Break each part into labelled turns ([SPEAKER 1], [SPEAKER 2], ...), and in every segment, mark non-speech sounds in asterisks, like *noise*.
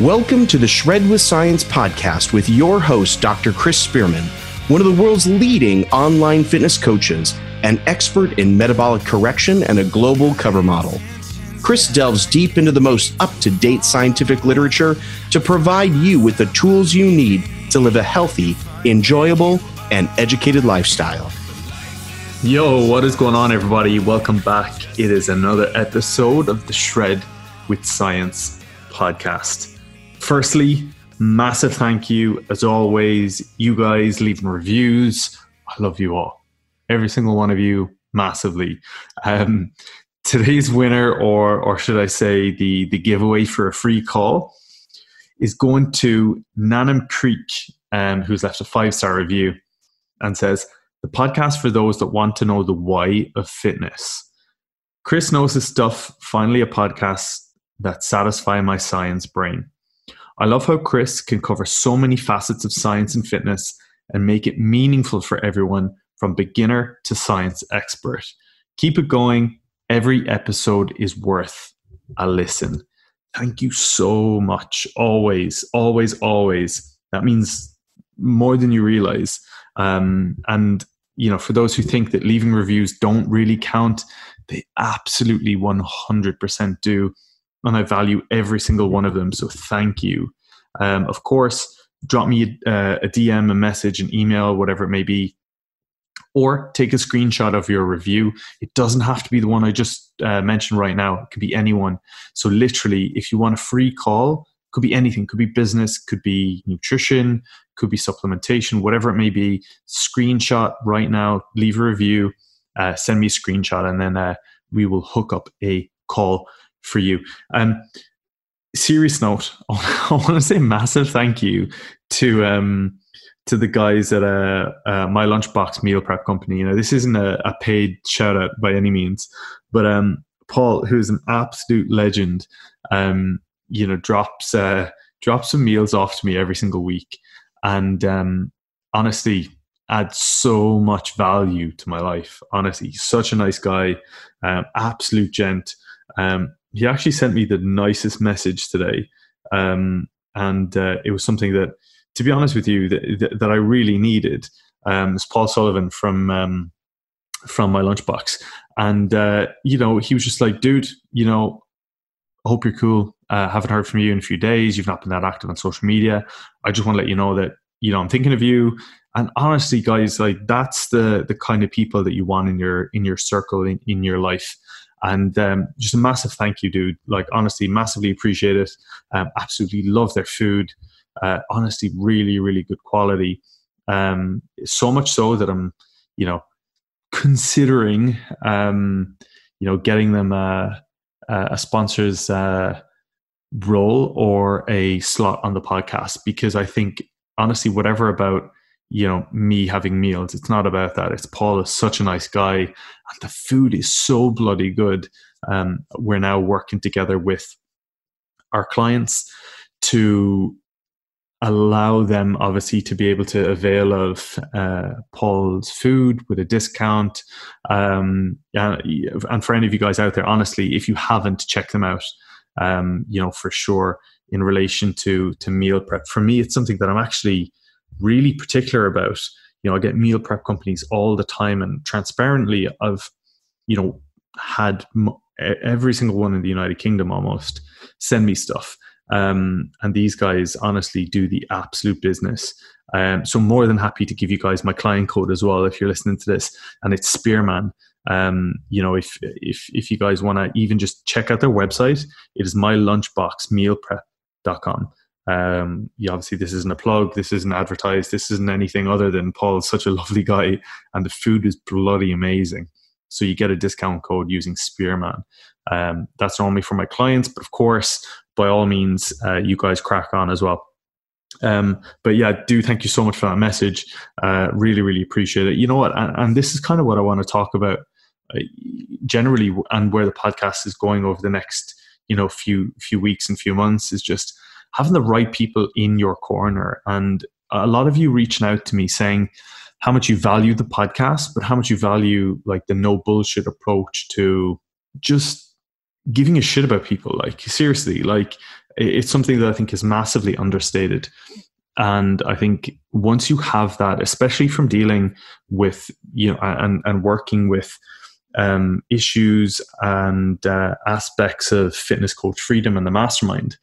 [SPEAKER 1] Welcome to the Shred with Science podcast with your host, Dr. Chris Spearman, one of the world's leading online fitness coaches, an expert in metabolic correction, and a global cover model. Chris delves deep into the most up to date scientific literature to provide you with the tools you need to live a healthy, enjoyable, and educated lifestyle.
[SPEAKER 2] Yo, what is going on, everybody? Welcome back. It is another episode of the Shred with Science podcast. Firstly, massive thank you as always. You guys leaving reviews. I love you all. Every single one of you massively. Um, today's winner, or or should I say the the giveaway for a free call, is going to Nanam Creek, um, who's left a five star review and says the podcast for those that want to know the why of fitness. Chris knows his stuff. Finally, a podcast that satisfy my science brain. I love how Chris can cover so many facets of science and fitness and make it meaningful for everyone from beginner to science expert. Keep it going. Every episode is worth a listen. Thank you so much. Always, always, always. That means more than you realize. Um, and, you know, for those who think that leaving reviews don't really count, they absolutely 100% do and I value every single one of them. So thank you. Um, of course, drop me a, a DM, a message, an email, whatever it may be, or take a screenshot of your review. It doesn't have to be the one I just uh, mentioned right now. It could be anyone. So literally, if you want a free call, could be anything. Could be business. Could be nutrition. Could be supplementation. Whatever it may be. Screenshot right now. Leave a review. Uh, send me a screenshot, and then uh, we will hook up a call for you. Um, serious note, *laughs* I want to say massive thank you to um, to the guys at uh, uh, my lunchbox meal prep company. You know, this isn't a, a paid shout out by any means, but um, Paul, who's an absolute legend, um, you know, drops uh, drops some meals off to me every single week, and um, honestly, adds so much value to my life. Honestly, such a nice guy, um, absolute gent. Um, he actually sent me the nicest message today, um, and uh, it was something that, to be honest with you, that, that I really needed. Um, it's Paul Sullivan from um, from my lunchbox, and uh, you know he was just like, "Dude, you know, I hope you're cool. Uh, haven't heard from you in a few days. You've not been that active on social media. I just want to let you know that you know I'm thinking of you." And honestly, guys, like that's the the kind of people that you want in your in your circle in, in your life. And um, just a massive thank you, dude. Like, honestly, massively appreciate it. Um, absolutely love their food. Uh, honestly, really, really good quality. Um, so much so that I'm, you know, considering, um, you know, getting them a, a sponsor's uh, role or a slot on the podcast because I think, honestly, whatever about you know me having meals. It's not about that. It's paul is such a nice guy and the food is so bloody good. Um, we're now working together with our clients to allow them obviously to be able to avail of uh, paul's food with a discount. Um, and for any of you guys out there honestly if you haven't checked them out um, you know for sure in relation to to meal prep for me it's something that i'm actually really particular about. You know, I get meal prep companies all the time, and transparently, I've you know had every single one in the United Kingdom almost send me stuff. Um, and these guys honestly do the absolute business. Um, so more than happy to give you guys my client code as well if you're listening to this, and it's Spearman. Um, you know, if if if you guys want to even just check out their website, it is mylunchboxmealprep.com. Um, yeah, obviously, this isn't a plug. This isn't advertised. This isn't anything other than Paul's such a *laughs* lovely guy, and the food is bloody amazing. So you get a discount code using Spearman. Um, that's normally for my clients, but of course, by all means, uh, you guys crack on as well. Um, but yeah, do thank you so much for that message. Uh, really, really appreciate it. You know what? And, and this is kind of what I want to talk about uh, generally, and where the podcast is going over the next, you know, few few weeks and few months is just having the right people in your corner. And a lot of you reaching out to me saying how much you value the podcast, but how much you value like the no bullshit approach to just giving a shit about people. Like seriously, like It's something that I think is massively understated. And I think once you have that, especially from dealing with, you know, and, and working with um, issues and uh, aspects of fitness coach freedom and the mastermind,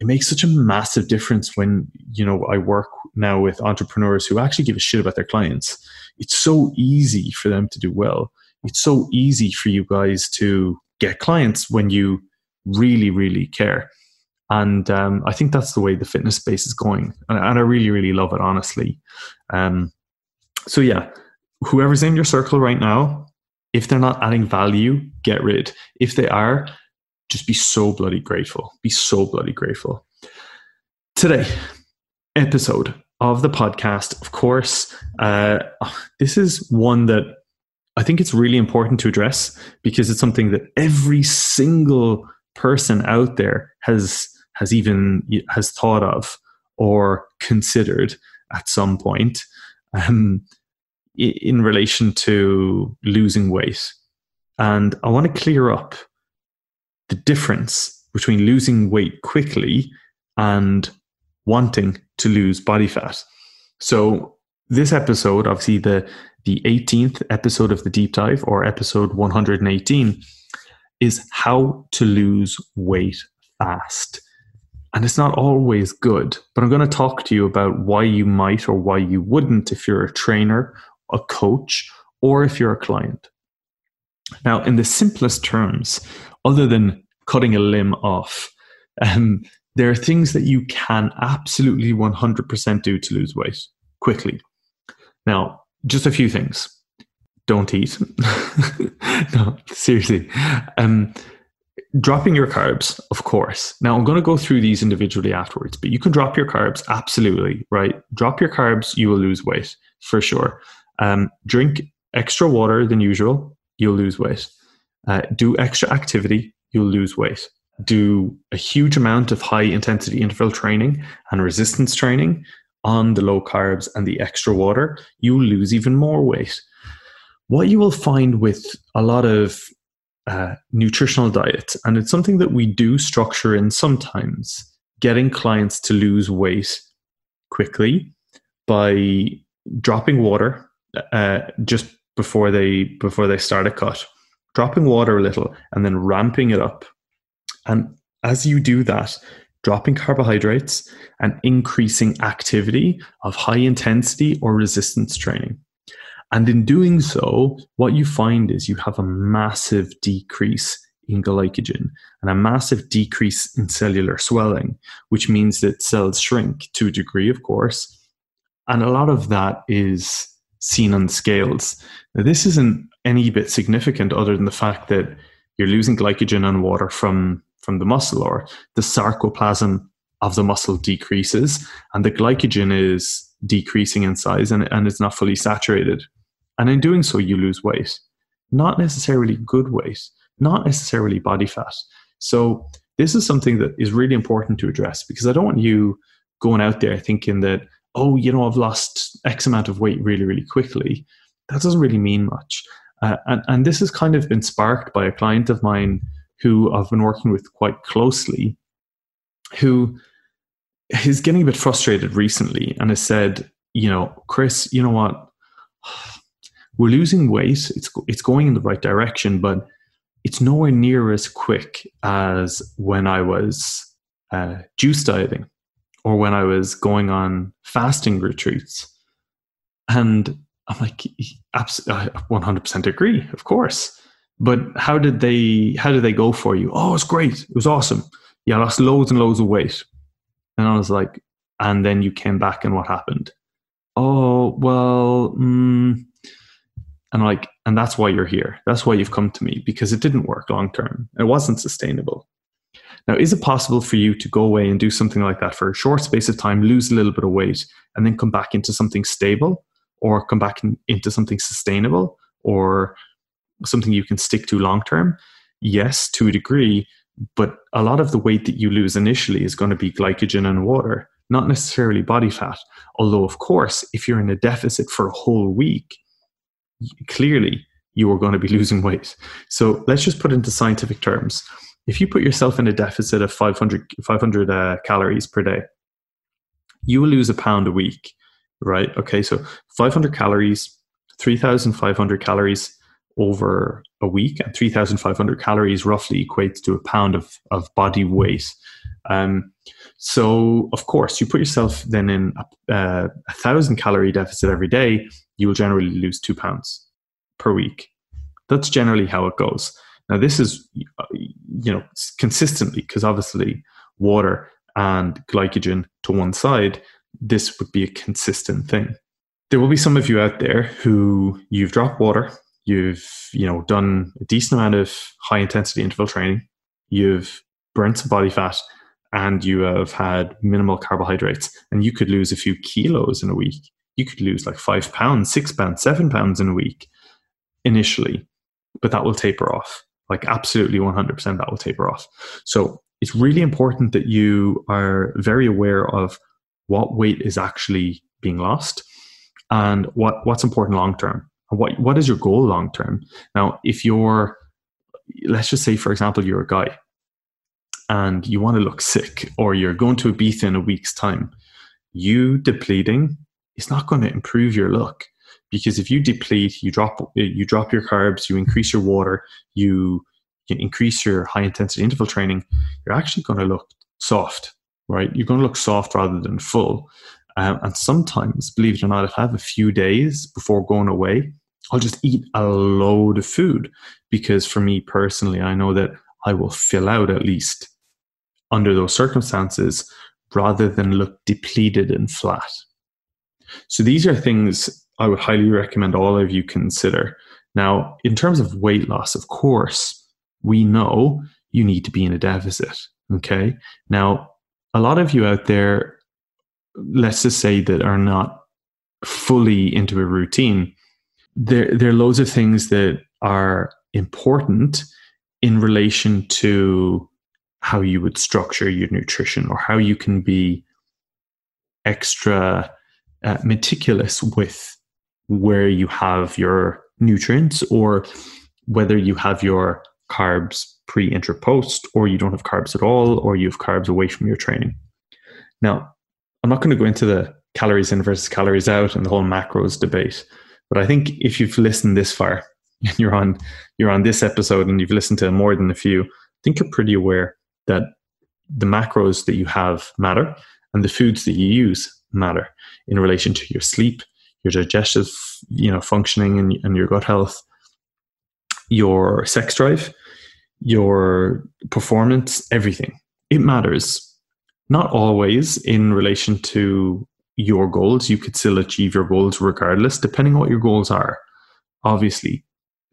[SPEAKER 2] it makes such a massive difference when you know I work now with entrepreneurs who actually give a shit about their clients. It's so easy for them to do well. It's so easy for you guys to get clients when you really, really care. And um, I think that's the way the fitness space is going, and, and I really, really love it, honestly. Um, so yeah, whoever's in your circle right now, if they're not adding value, get rid. If they are, just be so bloody grateful. Be so bloody grateful. Today, episode of the podcast, of course, uh, this is one that I think it's really important to address because it's something that every single person out there has has even has thought of or considered at some point um, in relation to losing weight. And I want to clear up the difference between losing weight quickly and wanting to lose body fat. So this episode, obviously the the 18th episode of the deep dive or episode 118 is how to lose weight fast. And it's not always good, but I'm going to talk to you about why you might or why you wouldn't if you're a trainer, a coach, or if you're a client. Now, in the simplest terms, other than cutting a limb off, um, there are things that you can absolutely 100% do to lose weight quickly. Now, just a few things. Don't eat. *laughs* no, seriously. Um, dropping your carbs, of course. Now, I'm going to go through these individually afterwards, but you can drop your carbs, absolutely, right? Drop your carbs, you will lose weight for sure. Um, drink extra water than usual, you'll lose weight. Uh, do extra activity, you'll lose weight. Do a huge amount of high intensity interval training and resistance training on the low carbs and the extra water, you lose even more weight. What you will find with a lot of uh, nutritional diets, and it's something that we do structure in sometimes, getting clients to lose weight quickly by dropping water uh, just before they before they start a cut, dropping water a little, and then ramping it up. And as you do that, dropping carbohydrates and increasing activity of high intensity or resistance training. And in doing so, what you find is you have a massive decrease in glycogen and a massive decrease in cellular swelling, which means that cells shrink to a degree, of course. And a lot of that is seen on scales. Now, this isn't any bit significant other than the fact that you're losing glycogen and water from from the muscle or the sarcoplasm of the muscle decreases and the glycogen is decreasing in size and, and it's not fully saturated. And in doing so, you lose weight. Not necessarily good weight, not necessarily body fat. So, this is something that is really important to address because I don't want you going out there thinking that, oh, you know, I've lost X amount of weight really, really quickly. That doesn't really mean much. Uh, and, and this has kind of been sparked by a client of mine who I've been working with quite closely, who is getting a bit frustrated recently and has said, you know, Chris, you know what? We're losing weight. It's it's going in the right direction, but it's nowhere near as quick as when I was uh, juice dieting or when I was going on fasting retreats. And I'm like, I 100% agree, of course. But how did they how did they go for you? Oh, it's great. It was awesome. Yeah, I lost loads and loads of weight. And I was like, and then you came back and what happened? Oh, well, mm, and like, and that's why you're here. That's why you've come to me because it didn't work long term. It wasn't sustainable. Now, is it possible for you to go away and do something like that for a short space of time, lose a little bit of weight, and then come back into something stable or come back in, into something sustainable or something you can stick to long term? Yes, to a degree, but a lot of the weight that you lose initially is going to be glycogen and water, not necessarily body fat. Although, of course, if you're in a deficit for a whole week, clearly you are going to be *laughs* losing weight. So let's just put into scientific terms. if you put yourself in a deficit of 500, 500 uh, calories per day, you will lose a pound a week, right? Okay, so 500 calories, 3,500 calories over a week, and 3,500 calories roughly equates to a pound of, of body weight. Um, so, of course, you put yourself then in a, uh, a thousand calorie deficit every day, you will generally lose two pounds per week. That's generally how it goes. Now, this is, you know, consistently because obviously water and glycogen to one side, this would be a consistent thing. There will be some of you out there who you've dropped water, you've, you know, done a decent amount of high intensity interval training, you've burnt some body fat, and you have had minimal carbohydrates, and you could lose a few kilos in a week. You could lose like five pounds, six pounds, seven pounds in a week initially, but that will taper off like absolutely 100% that will taper off. So it's really important that you are very aware of what weight is actually being lost and what, what's important long term. What, what is your goal long term? Now, if you're, let's just say, for example, you're a guy and you want to look sick or you're going to Ibiza in a week's time, you depleting is not going to improve your look because if you deplete, you drop you drop your carbs, you increase your water, you, you increase your high intensity interval training, you're actually going to look soft, right? You're going to look soft rather than full. Um, and sometimes, believe it or not, if I have a few days before going away, I'll just eat a load of food because for me personally, I know that I will fill out at least under those circumstances rather than look depleted and flat. So these are things I would highly recommend all of you consider. Now, in terms of weight loss, of course, we know you need to be in a deficit. Okay. Now, a lot of you out there, let's just say that are not fully into a routine, there, there are loads of things that are important in relation to how you would structure your nutrition or how you can be extra uh, meticulous with where you have your nutrients or whether you have your carbs pre, intra, post, or you don't have carbs at all, or you have carbs away from your training. Now, I'm not going to go into the calories in versus calories out and the whole macros debate, but I think if you've listened this far *laughs* and you're on you're on this episode and you've listened to more than a few, I think you're pretty aware that the macros that you have matter and the foods that you use matter in relation to your sleep, your digestive, you know, functioning and, and your gut health, your sex drive, your performance, everything. It matters. Not always in relation to your goals. You could still achieve your goals regardless, depending on what your goals are. Obviously,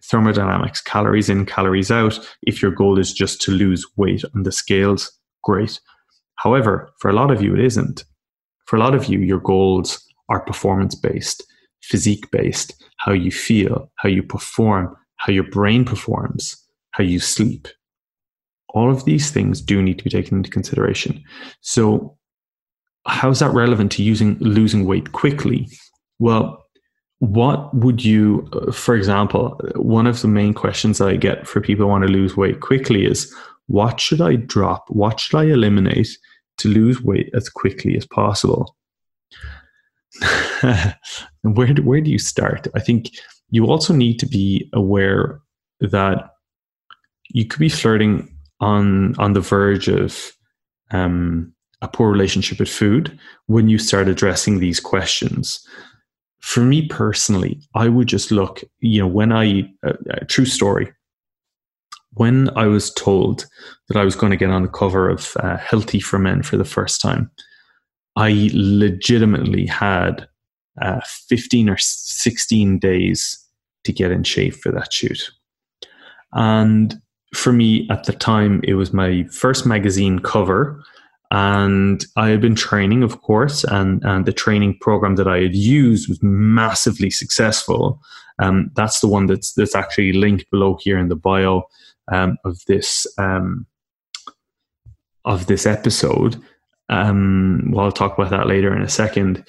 [SPEAKER 2] thermodynamics, calories in, calories out. If your goal is just to lose weight on the scales, great. However, for a lot of you, it isn't. For a lot of you, your goals are performance based, physique based, how you feel, how you perform, how your brain performs, how you sleep. All of these things do need to be taken into consideration. So, how is that relevant to using losing weight quickly? Well, what would you, uh, for example, one of the main questions I get for people who want to lose weight quickly is what should I drop? What should I eliminate to lose weight as quickly as possible? *laughs* where, where do you start? I think you also need to be aware that you could be flirting on on the verge of um, a poor relationship with food when you start addressing these questions. For me personally, I would just look, you know, when I, uh, uh, true story, when I was told that I was going to get on the cover of uh, Healthy for Men for the first time, I legitimately had uh, 15 or 16 days to get in shape for that shoot. And for me at the time, it was my first magazine cover. And I had been training, of course, and, and the training program that I had used was massively successful. Um, that's the one that's that's actually linked below here in the bio um, of this um, of this episode. Um, well, I'll talk about that later in a second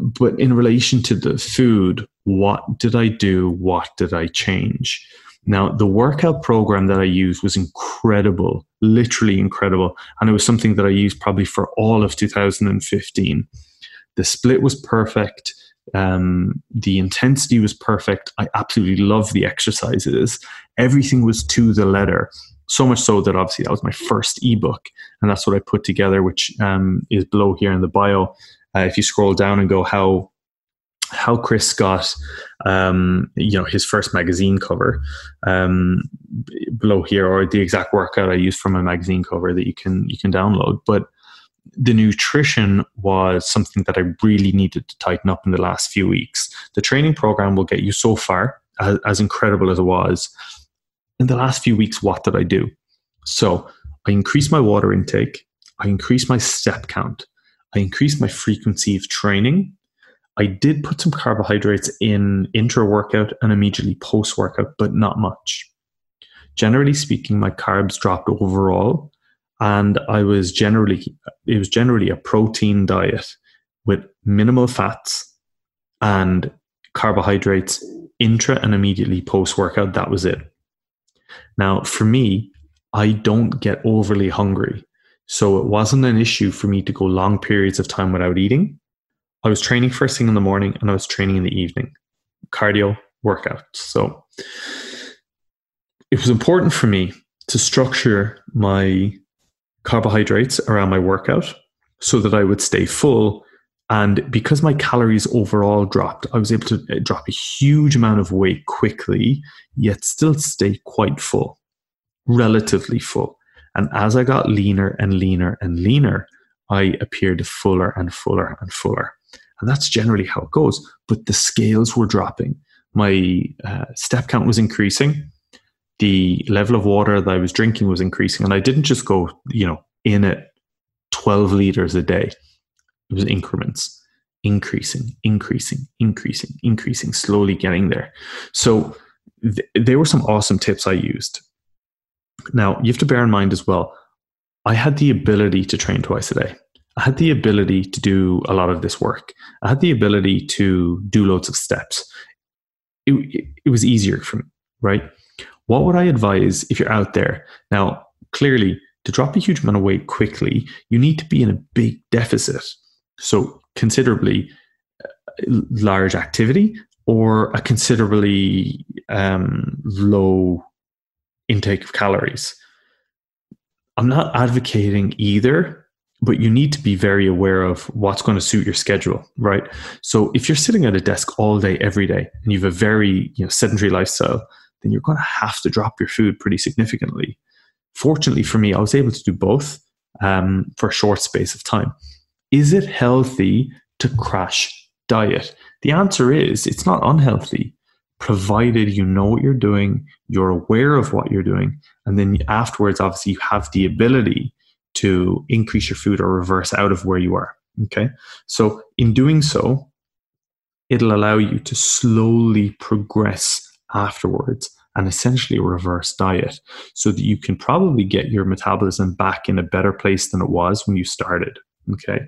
[SPEAKER 2] but in relation to the food, what did I do? What did I change? Now, the workout program that I used was incredible, literally incredible. And it was something that I used probably for all of 2015. The split was perfect. Um, the intensity was perfect. I absolutely love the exercises. Everything was to the letter. So much so that obviously that was my first ebook, and that's what I put together, which um, is below here in the bio. Uh, if you scroll down and go how how Chris got um, you know his first magazine cover um, below here, or the exact workout I used for my magazine cover that you can you can download. But the nutrition was something that I really needed to tighten up in the last few weeks. The training program will get you so far, as, as incredible as it was. In the last few weeks, what did I do? So I increased my water intake, I increased my step count, I increased my frequency of training. I did put some carbohydrates in intra workout and immediately post workout, but not much. Generally speaking, my carbs dropped overall and I was generally it was generally a protein diet with minimal fats and carbohydrates intra and immediately post workout. That was it. Now, for me, I don't get overly hungry. So it wasn't an issue for me to go long periods of time without eating. I was training first thing in the morning and I was training in the evening, cardio, workout. So it was important for me to structure my carbohydrates around my workout so that I would stay full. And because my calories overall dropped, I was able to uh, drop a huge amount of weight quickly, yet still stay quite full, relatively full. And as I got leaner and leaner and leaner, I appeared fuller and fuller and fuller. And that's generally how it goes. But the scales were dropping. My uh, step count was increasing the level of water that I was drinking was increasing. And I didn't just go, you know, in at 12 liters a day. It was increments, increasing, increasing, increasing, increasing, slowly getting there. So th- there were some awesome tips I used. Now, you have to bear in mind as well, I had the ability to train twice a day. I had the ability to do a lot of this work. I had the ability to do loads of steps. It, it, it was easier for me, right? What would I advise if you're out there? Now, clearly, to drop a huge amount of weight quickly, you need to be in a big deficit. So, considerably uh, large activity or a considerably um, low intake of calories. I'm not advocating either, but you need to be very aware of what's going to suit your schedule, right? So if you're sitting at a desk all day, every day, and you have a very you know, sedentary lifestyle, then you're going to have to drop your food pretty significantly. Fortunately for me, I was able to do both um, for a short space of time. Is it healthy to crash diet? The answer is it's not unhealthy, provided you know what you're doing, you're aware of what you're doing, and then afterwards, obviously, you have the ability to increase your food or reverse out of where you are. Okay. So, in doing so, it'll allow you to slowly progress afterwards and essentially reverse diet so that you can probably get your metabolism back in a better place than it was when you started. Okay.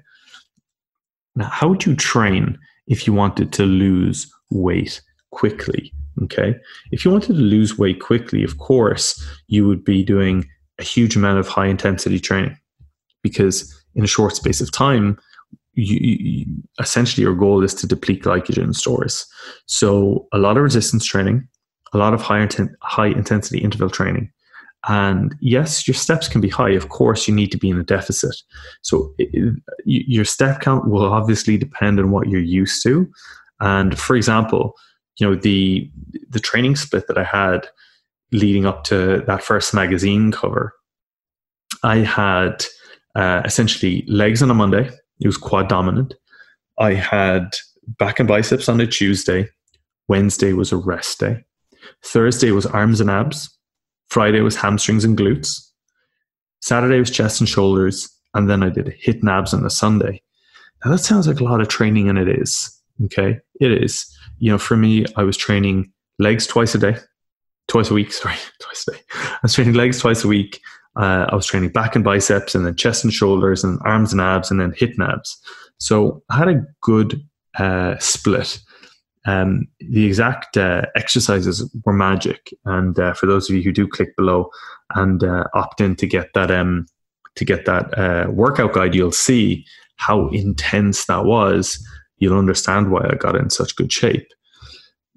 [SPEAKER 2] Now, how would you train if you wanted to lose weight quickly? Okay. If you wanted to lose weight quickly, of course, you would be doing a huge amount of high intensity training because in a short space of time, you, you, essentially your goal is to deplete glycogen stores. So a lot of resistance training, a lot of high, inten- high intensity interval training. And yes, your steps can be high. Of course, you need to be in a deficit. So it, your step count will obviously depend on what you're used to. And for example, you know the the training split that I had leading up to that first magazine cover, I had uh, essentially legs on a Monday. It was quad dominant. I had back and biceps on a Tuesday. Wednesday was a rest day. Thursday was arms and abs. Friday was hamstrings and glutes. Saturday was chest and shoulders. And then I did HIIT and abs on a Sunday. Now that sounds like a lot of training, and it is. Okay, it is. You know, for me, I was training legs twice a day, twice a week. *laughs* Sorry, twice a day. I was training legs twice a week. Uh, I was training back and biceps, and then chest and shoulders, and arms and abs, and then HIIT and abs. So I had a good uh, split
[SPEAKER 3] Um, the exact uh, exercises were magic, and uh, for those of you who do click below and uh, opt in to get that um, to get that uh, workout guide, you'll see how intense that was. You'll understand why I got in such good shape.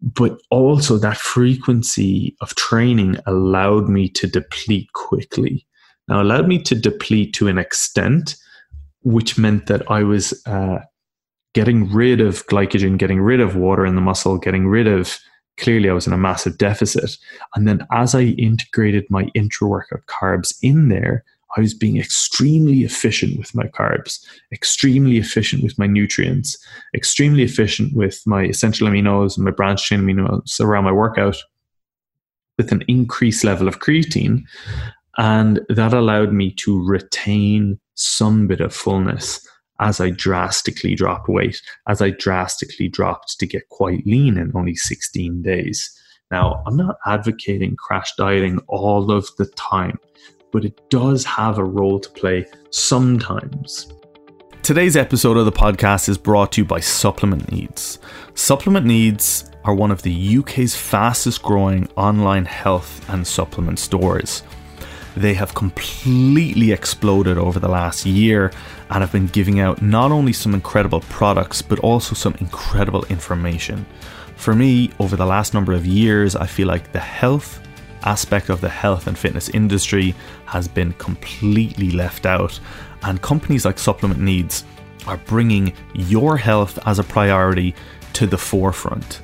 [SPEAKER 3] But also, that frequency of training allowed me to deplete quickly. Now, allowed me to deplete to an extent, which meant that I was uh, getting rid of glycogen, getting rid of water in the muscle, getting rid of clearly I was in a massive deficit. And then as I integrated my intra workout carbs in there, I was being extremely efficient with my carbs, extremely efficient with my nutrients, extremely efficient with my essential aminos and my branched chain aminos around my workout with an increased level of creatine. And that allowed me to retain some bit of fullness as I drastically dropped weight, as I drastically dropped to get quite lean in only 16 days. Now, I'm not advocating crash dieting all of the time, but it does have a role to play sometimes.
[SPEAKER 2] Today's episode of the podcast is brought to you by Supplement Needs. Supplement Needs are one of the UK's fastest growing online health and supplement stores. They have completely exploded over the last year and have been giving out not only some incredible products but also some incredible information. For me, over the last number of years, I feel like the health aspect of the health and fitness industry has been completely left out, and companies like Supplement Needs are bringing your health as a priority to the forefront.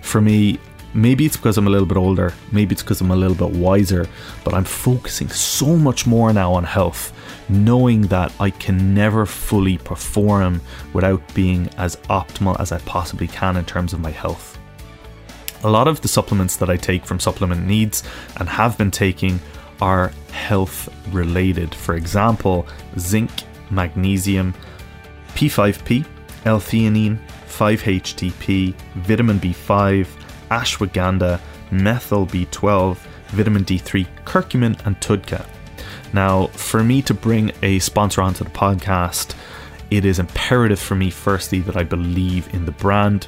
[SPEAKER 2] For me, Maybe it's because I'm a little bit older, maybe it's because I'm a little bit wiser, but I'm focusing so much more now on health, knowing that I can never fully perform without being as optimal as I possibly can in terms of my health. A lot of the supplements that I take from Supplement Needs and have been taking are health related. For example, zinc, magnesium, P5P, L-theanine, 5-HTP, vitamin B5, ashwagandha, methyl B12, vitamin D3, curcumin, and TUDCA. Now, for me to bring a sponsor onto the podcast, it is imperative for me, firstly, that I believe in the brand,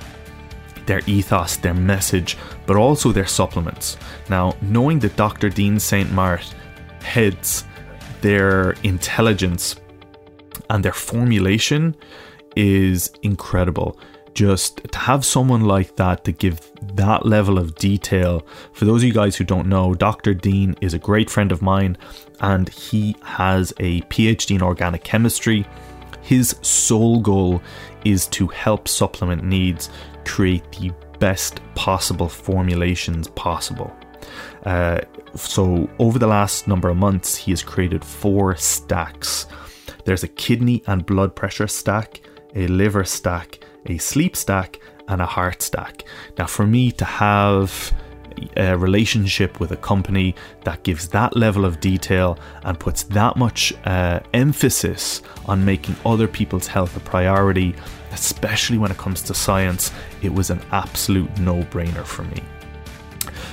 [SPEAKER 2] their ethos, their message, but also their supplements. Now, knowing that Dr. Dean St. Mart heads their intelligence and their formulation is incredible just to have someone like that to give that level of detail. For those of you guys who don't know, Dr. Dean is a great friend of mine and he has a PhD in organic chemistry. His sole goal is to help supplement needs create the best possible formulations possible. Uh, so, over the last number of months, he has created four stacks. There's a kidney and blood pressure stack, a liver stack, a sleep stack, and a heart stack. Now, for me to have a relationship with a company that gives that level of detail and puts that much uh, emphasis on making other people's health a priority, especially when it comes to science, it was an absolute no brainer for me.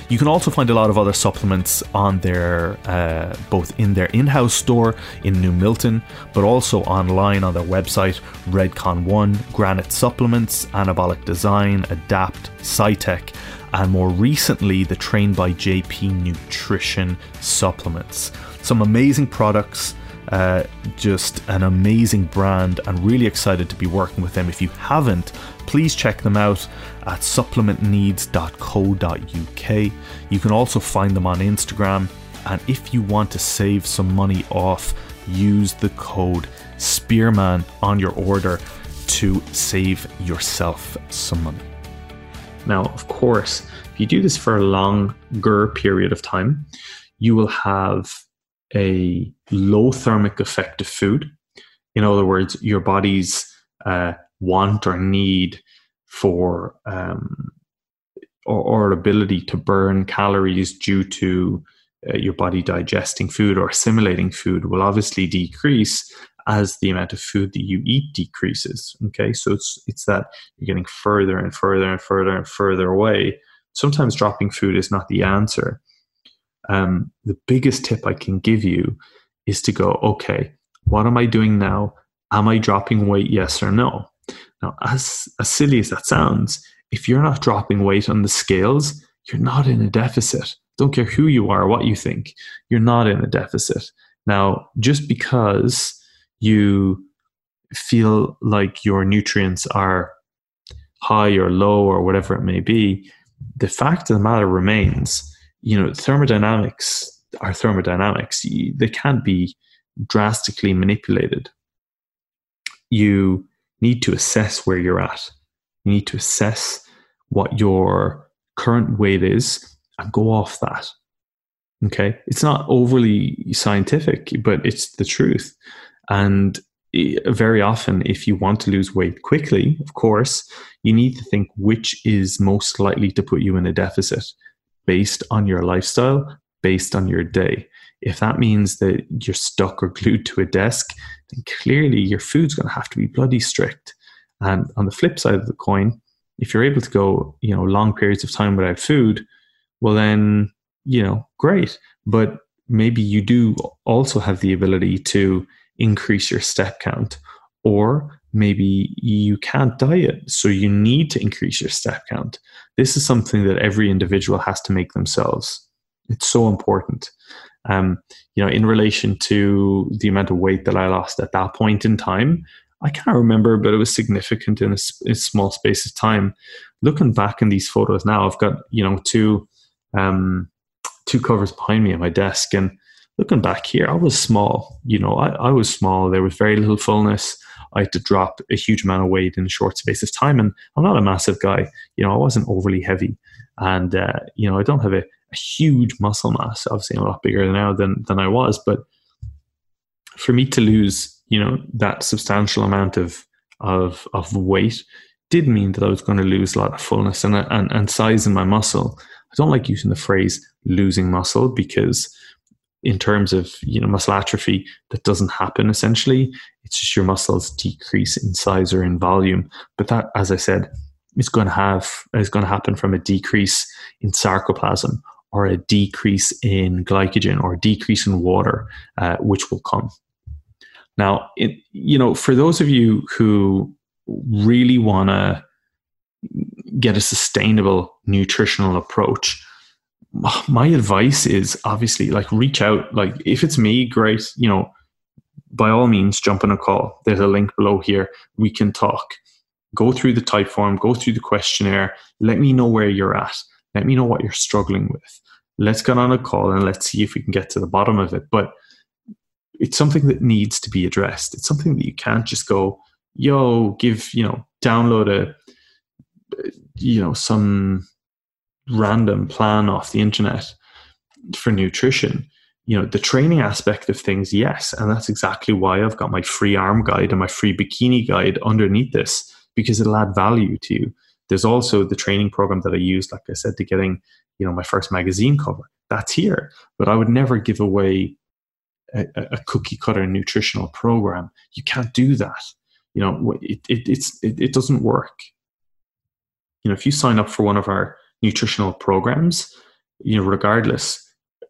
[SPEAKER 2] You can also find a lot of other supplements on their uh, both in their in-house store in New Milton, but also online on their website Redcon One, Granite Supplements, Anabolic Design, Adapt, Scitec, and more recently the Train by JP Nutrition supplements. Some amazing products. Uh, just an amazing brand and really excited to be working with them. If you haven't, please check them out at supplementneeds.co.uk. You can also find them on Instagram. And if you want to save some money off, use the code Spearman on your order to save yourself some money.
[SPEAKER 3] Now, of course, if you do this for a longer period of time, you will have a low thermic effect of food. In other words, your body's uh, want or need for um, or, or, ability to burn calories due to uh, your body digesting food or assimilating food will obviously decrease as the amount of food that you eat decreases. Okay, so it's it's that you're getting further and further and further and further away. Sometimes dropping food is not the answer. Um, the biggest tip I can give you is to go, okay, what am I doing now? Am I dropping weight? Yes or no? Now, as, as silly as that sounds,
[SPEAKER 2] if you're not dropping weight on the scales, you're not in a deficit. Don't care who you are, what you think, you're not in a deficit. Now, just because you feel like your nutrients are high or low or whatever it may be, the fact of the matter remains, you know, thermodynamics are thermodynamics. They can't be drastically manipulated. You need to assess where you're at. You need to assess what your current weight is and go off that. Okay. It's not overly scientific, but it's the truth. And very often, if you want to lose weight quickly, of course, you need to think which is most likely to put you in a deficit based on your lifestyle, based on your day. If that means that you're stuck or glued to a desk, then clearly your food's going to have to be bloody strict. And on the flip side of the coin, if you're able to go, you know, long periods of time without food, well then, you know, great. But maybe you do also have the ability to increase your step count or maybe you can't diet so you need to increase your step count. This is something that every individual has to make themselves. It's so important. Um, you know in relation to the amount of weight that i lost at that point in time i can't remember but it was significant in a, a small space of time. Looking back in these photos now i've got you know two um, two covers behind me at my desk and looking back here, I was small. You know, I, I was small. There was very little fullness. I had to drop a huge amount of weight in a short space of time. And I'm not a massive guy. You know, I wasn't overly heavy. And, uh, you know, I don't have a, a, huge muscle mass. Obviously, I'm a lot bigger now than, than I was. But for me to lose, you know, that substantial amount of, of, of weight did mean that I was going to lose a lot of fullness and, and, and size in my muscle. I don't like using the phrase losing muscle because in terms of you know muscle atrophy that doesn't happen essentially. It's just your muscles decrease in size or in volume. But that as i said is going to have is going to happen from a decrease in sarcoplasm or a decrease in glycogen or a decrease in water uh, which will come. Now it, you know for those of you who really want to get a sustainable nutritional approach my advice is obviously like reach out. Like if it's me, great. You know, by all means, jump on a call. There's a link below here. We can talk. Go through the type form. go through the questionnaire. Let me know where you're at. Let me know what you're struggling with. Let's get on a call and let's see if we can get to the bottom of it. But it's something that needs to be addressed. It's something that you can't just go, yo, give, you know, download a, you know, some random plan off the internet for nutrition you know the training aspect of things yes. And that's exactly why i've got my free arm guide and my free bikini guide underneath this because it'll add value to you. There's also the training program that i used like i said to getting you know my first magazine cover. That's here. But i would never give away a, a cookie cutter nutritional program. You can't do that. You know it, it, it, it doesn't work. You know if you sign up for one of our nutritional programs, you know, regardless,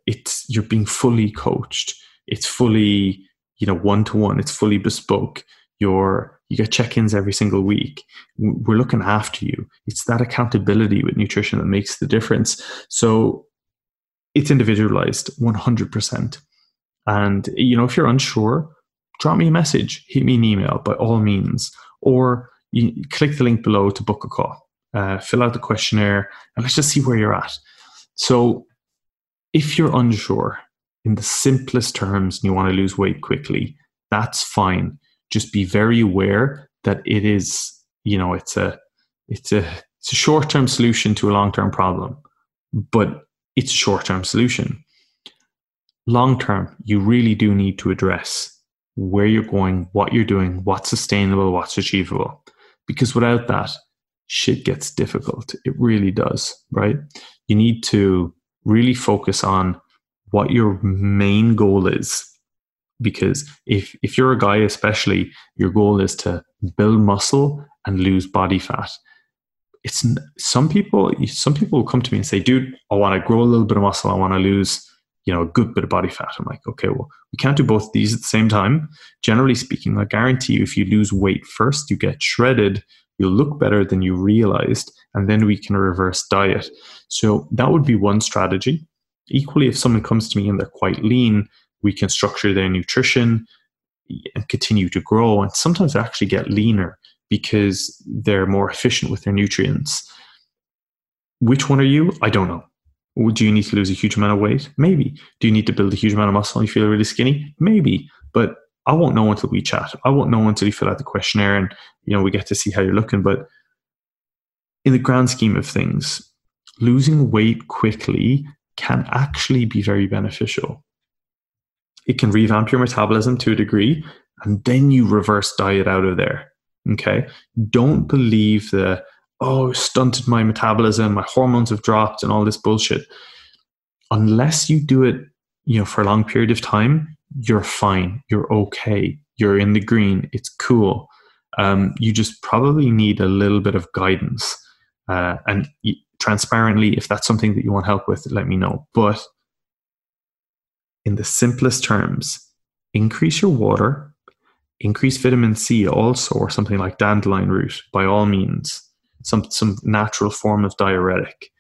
[SPEAKER 2] it's you're being fully coached. It's fully, you know, one to one. It's fully bespoke. You're you get check-ins every single week. We're looking after you. It's that accountability with nutrition that makes the difference. So it's individualized 100%. And you know, if you're unsure, drop me a message, hit me an email by all means, or you click the link below to book a call uh, fill out the questionnaire, and let's just see where you're at. So, if you're unsure, in the simplest terms, and you want to lose weight quickly, that's fine. Just be very aware that it is, you know, it's a, it's a, it's a short-term solution to a long-term problem, but it's a short-term solution. Long-term, you really do need to address where you're going, what you're doing, what's sustainable, what's achievable, because without that, shit gets difficult. It really does, right? You need to really focus on what your main goal is. Because if, if you're a guy, especially, your goal is to build muscle and lose body fat. It's some people. Some people will come to me and say, "Dude, I want to grow a little bit of muscle. I want to lose, you know, a good bit of body fat." I'm like, "Okay, well, we can't do both of these at the same time." Generally speaking, I guarantee you, if you lose weight first, you get shredded you'll look better than you realized, and then we can reverse diet. So that would be one strategy. Equally, if someone comes to me and they're quite lean, we can structure their nutrition and continue to grow. And sometimes actually get leaner because they're more efficient with their nutrients. Which one are you? I don't know. Do you need to lose a huge amount of weight? Maybe. Do you need to build a huge amount of muscle and you feel really skinny? Maybe. But I won't know until we chat. I won't know until you fill out the questionnaire and you know we get to see how you're looking. But in the grand scheme of things, losing weight quickly can actually be very beneficial. It can revamp your metabolism to a degree, and then you reverse diet out of there. Okay. Don't believe the, oh, stunted my metabolism, my hormones have dropped, and all this bullshit. Unless you do it, you know, for a long period of time, you're fine. You're okay. You're in the green. It's cool. Um, you just probably need a little bit of guidance. Uh, and transparently, if that's something that you want help with, let me know. But in the simplest terms, increase your water, increase vitamin C also, or something like dandelion root, by all means, some, some natural form of diuretic.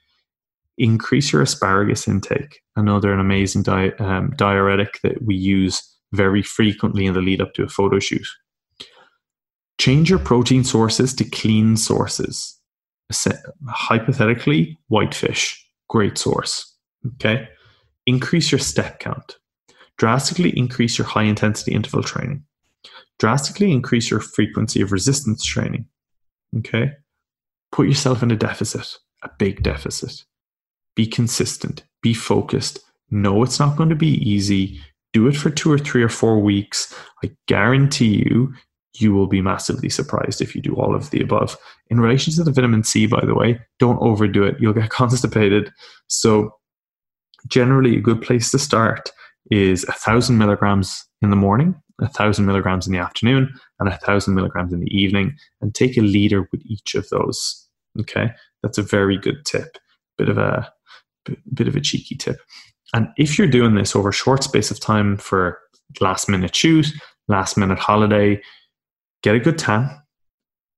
[SPEAKER 2] Increase your asparagus intake, another an amazing di- um, diuretic that we use very frequently in the lead up to a photo shoot. Change your protein sources to clean sources. Hypothetically, whitefish, great source. Okay increase your step count, drastically increase your high intensity interval training, drastically increase your frequency of resistance training. Okay? Put yourself in a deficit, a big deficit. Be consistent, be focused. No, it's not going to be easy. Do it for two or three or four weeks. I guarantee you, you will be massively surprised if you do all of the above. In relation to the vitamin C, by the way, don't overdo it. You'll get *laughs* constipated. So generally a good place to start is a thousand milligrams in the morning, a thousand milligrams in the afternoon, and a thousand milligrams in the evening, and take a liter with each of those. Okay, that's a very good tip. Bit of a bit of a cheeky tip. And if you're doing this over a short space of time for last minute shoot, last minute holiday, get a good tan,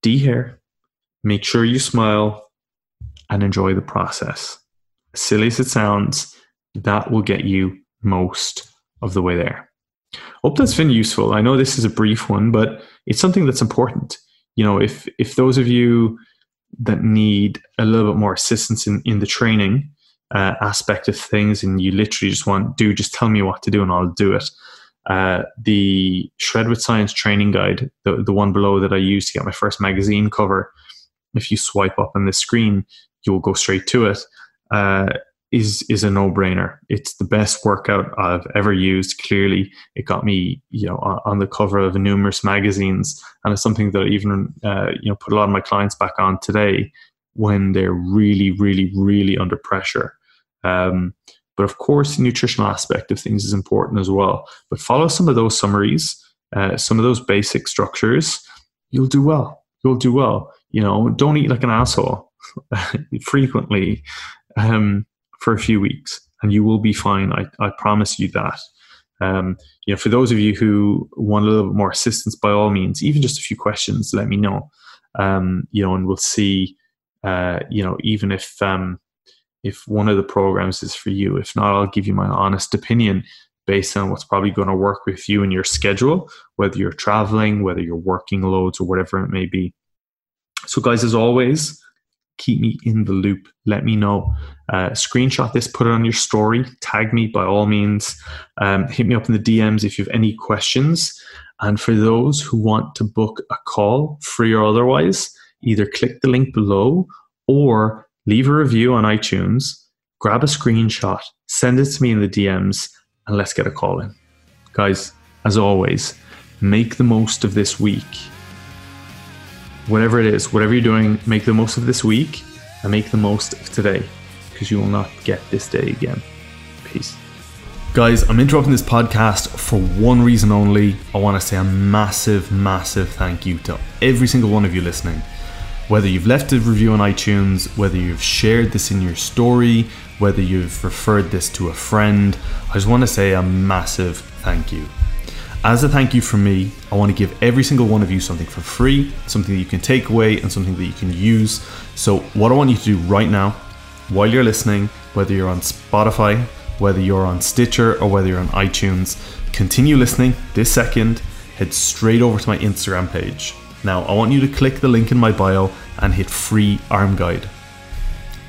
[SPEAKER 2] de-hair, make sure you smile, and enjoy the process. As silly as it sounds, that will get you most of the way there. Hope that's been useful. I know this is a brief one, but it's something that's important. You know, if if those of you that need a little bit more assistance in, in the training uh, aspect of things and you literally just want do just tell me what to do and I'll do it. Uh, the Shred with Science training guide, the, the one below that I used to get my first magazine cover, if you swipe up on the screen, you'll go straight to it. Uh, is is a no brainer. It's the best workout I've ever used. Clearly, it got me you know on, the cover of numerous magazines, and it's something that I even uh, you know put a lot of my clients back on today when they're really, really, really under pressure. Um, but of course, the nutritional aspect of things is important as well. But follow some of those summaries, uh, some of those basic structures. You'll do well. You'll do well. You know, don't eat like an asshole *laughs* frequently. Um, for a few weeks and you will be fine. I, I promise you that. Um, you know, for those of you who want a little bit more assistance, by all means, even just a few questions, let me know. Um, you know, and we'll see. Uh, you know, even if um, if one of the programs is for you, if not, I'll give you my honest opinion based on what's probably going to work with you and your schedule, whether you're traveling, whether you're working loads, or whatever it may be. So, guys, as always, keep me in the loop. Let me know. Uh, screenshot this, put it on your story, tag me by all means. Um, hit me up in the DMs if you have any questions. And for those who want to book a call, free or otherwise, either click the link below or leave a review on iTunes, grab a screenshot, send it to me in the DMs, and let's get a call in. Guys, as always, make the most of this week whatever it is, whatever you're doing, make the most of this week and make the most of today because you will not get this day again. Peace.
[SPEAKER 4] Guys, I'm interrupting this podcast for one reason only. I want to say a massive, massive thank you to every single one of you listening. Whether you've left a review on iTunes, whether you've shared this in your story, whether you've referred this to a friend, I just want to say a massive thank you.
[SPEAKER 2] as a thank you from me, I want to give every single one of you something for free, something that you can take away, and something that you can use. So, what I want you to do right now, while you're listening, whether you're on Spotify, whether you're on Stitcher, or whether you're on iTunes, continue listening this second, head straight over to my Instagram page. Now, I want you to click the link in my bio and hit free arm guide.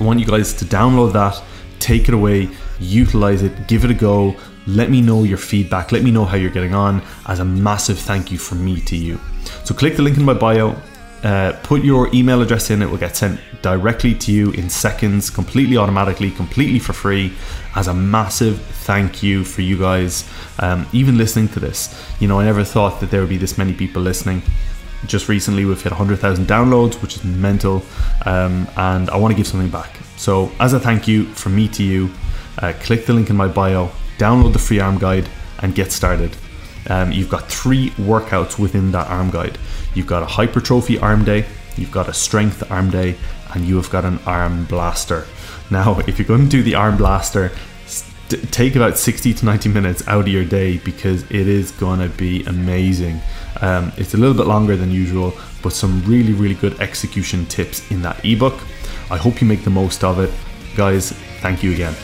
[SPEAKER 2] I want you guys to download that, take it away, utilize it, give it a go let me know your feedback. Let me know how you're getting on as a massive thank you from me to you. So click the link in my bio. Uh, put your email address in, it will get sent directly to you in seconds, completely automatically, completely for free, as a massive thank you for you guys um, even listening to this. You know, I never thought that there would be this many people listening. Just recently, we've hit 100,000 downloads, which is mental, um, and I want to give something back. So, as a thank you from me to you, uh, click the link in my bio, download the free arm guide and get started. Um, you've got three workouts within that arm guide. You've got a hypertrophy arm day, you've got a strength arm day, and you have got an arm blaster. Now, *laughs* if you're going to do the arm blaster, st- take about 60 to 90 minutes out of your day because it is going to be amazing. Um, it's a little bit longer than usual, but some really, really good execution tips in that ebook. I hope you make the most of it. Guys, thank you again.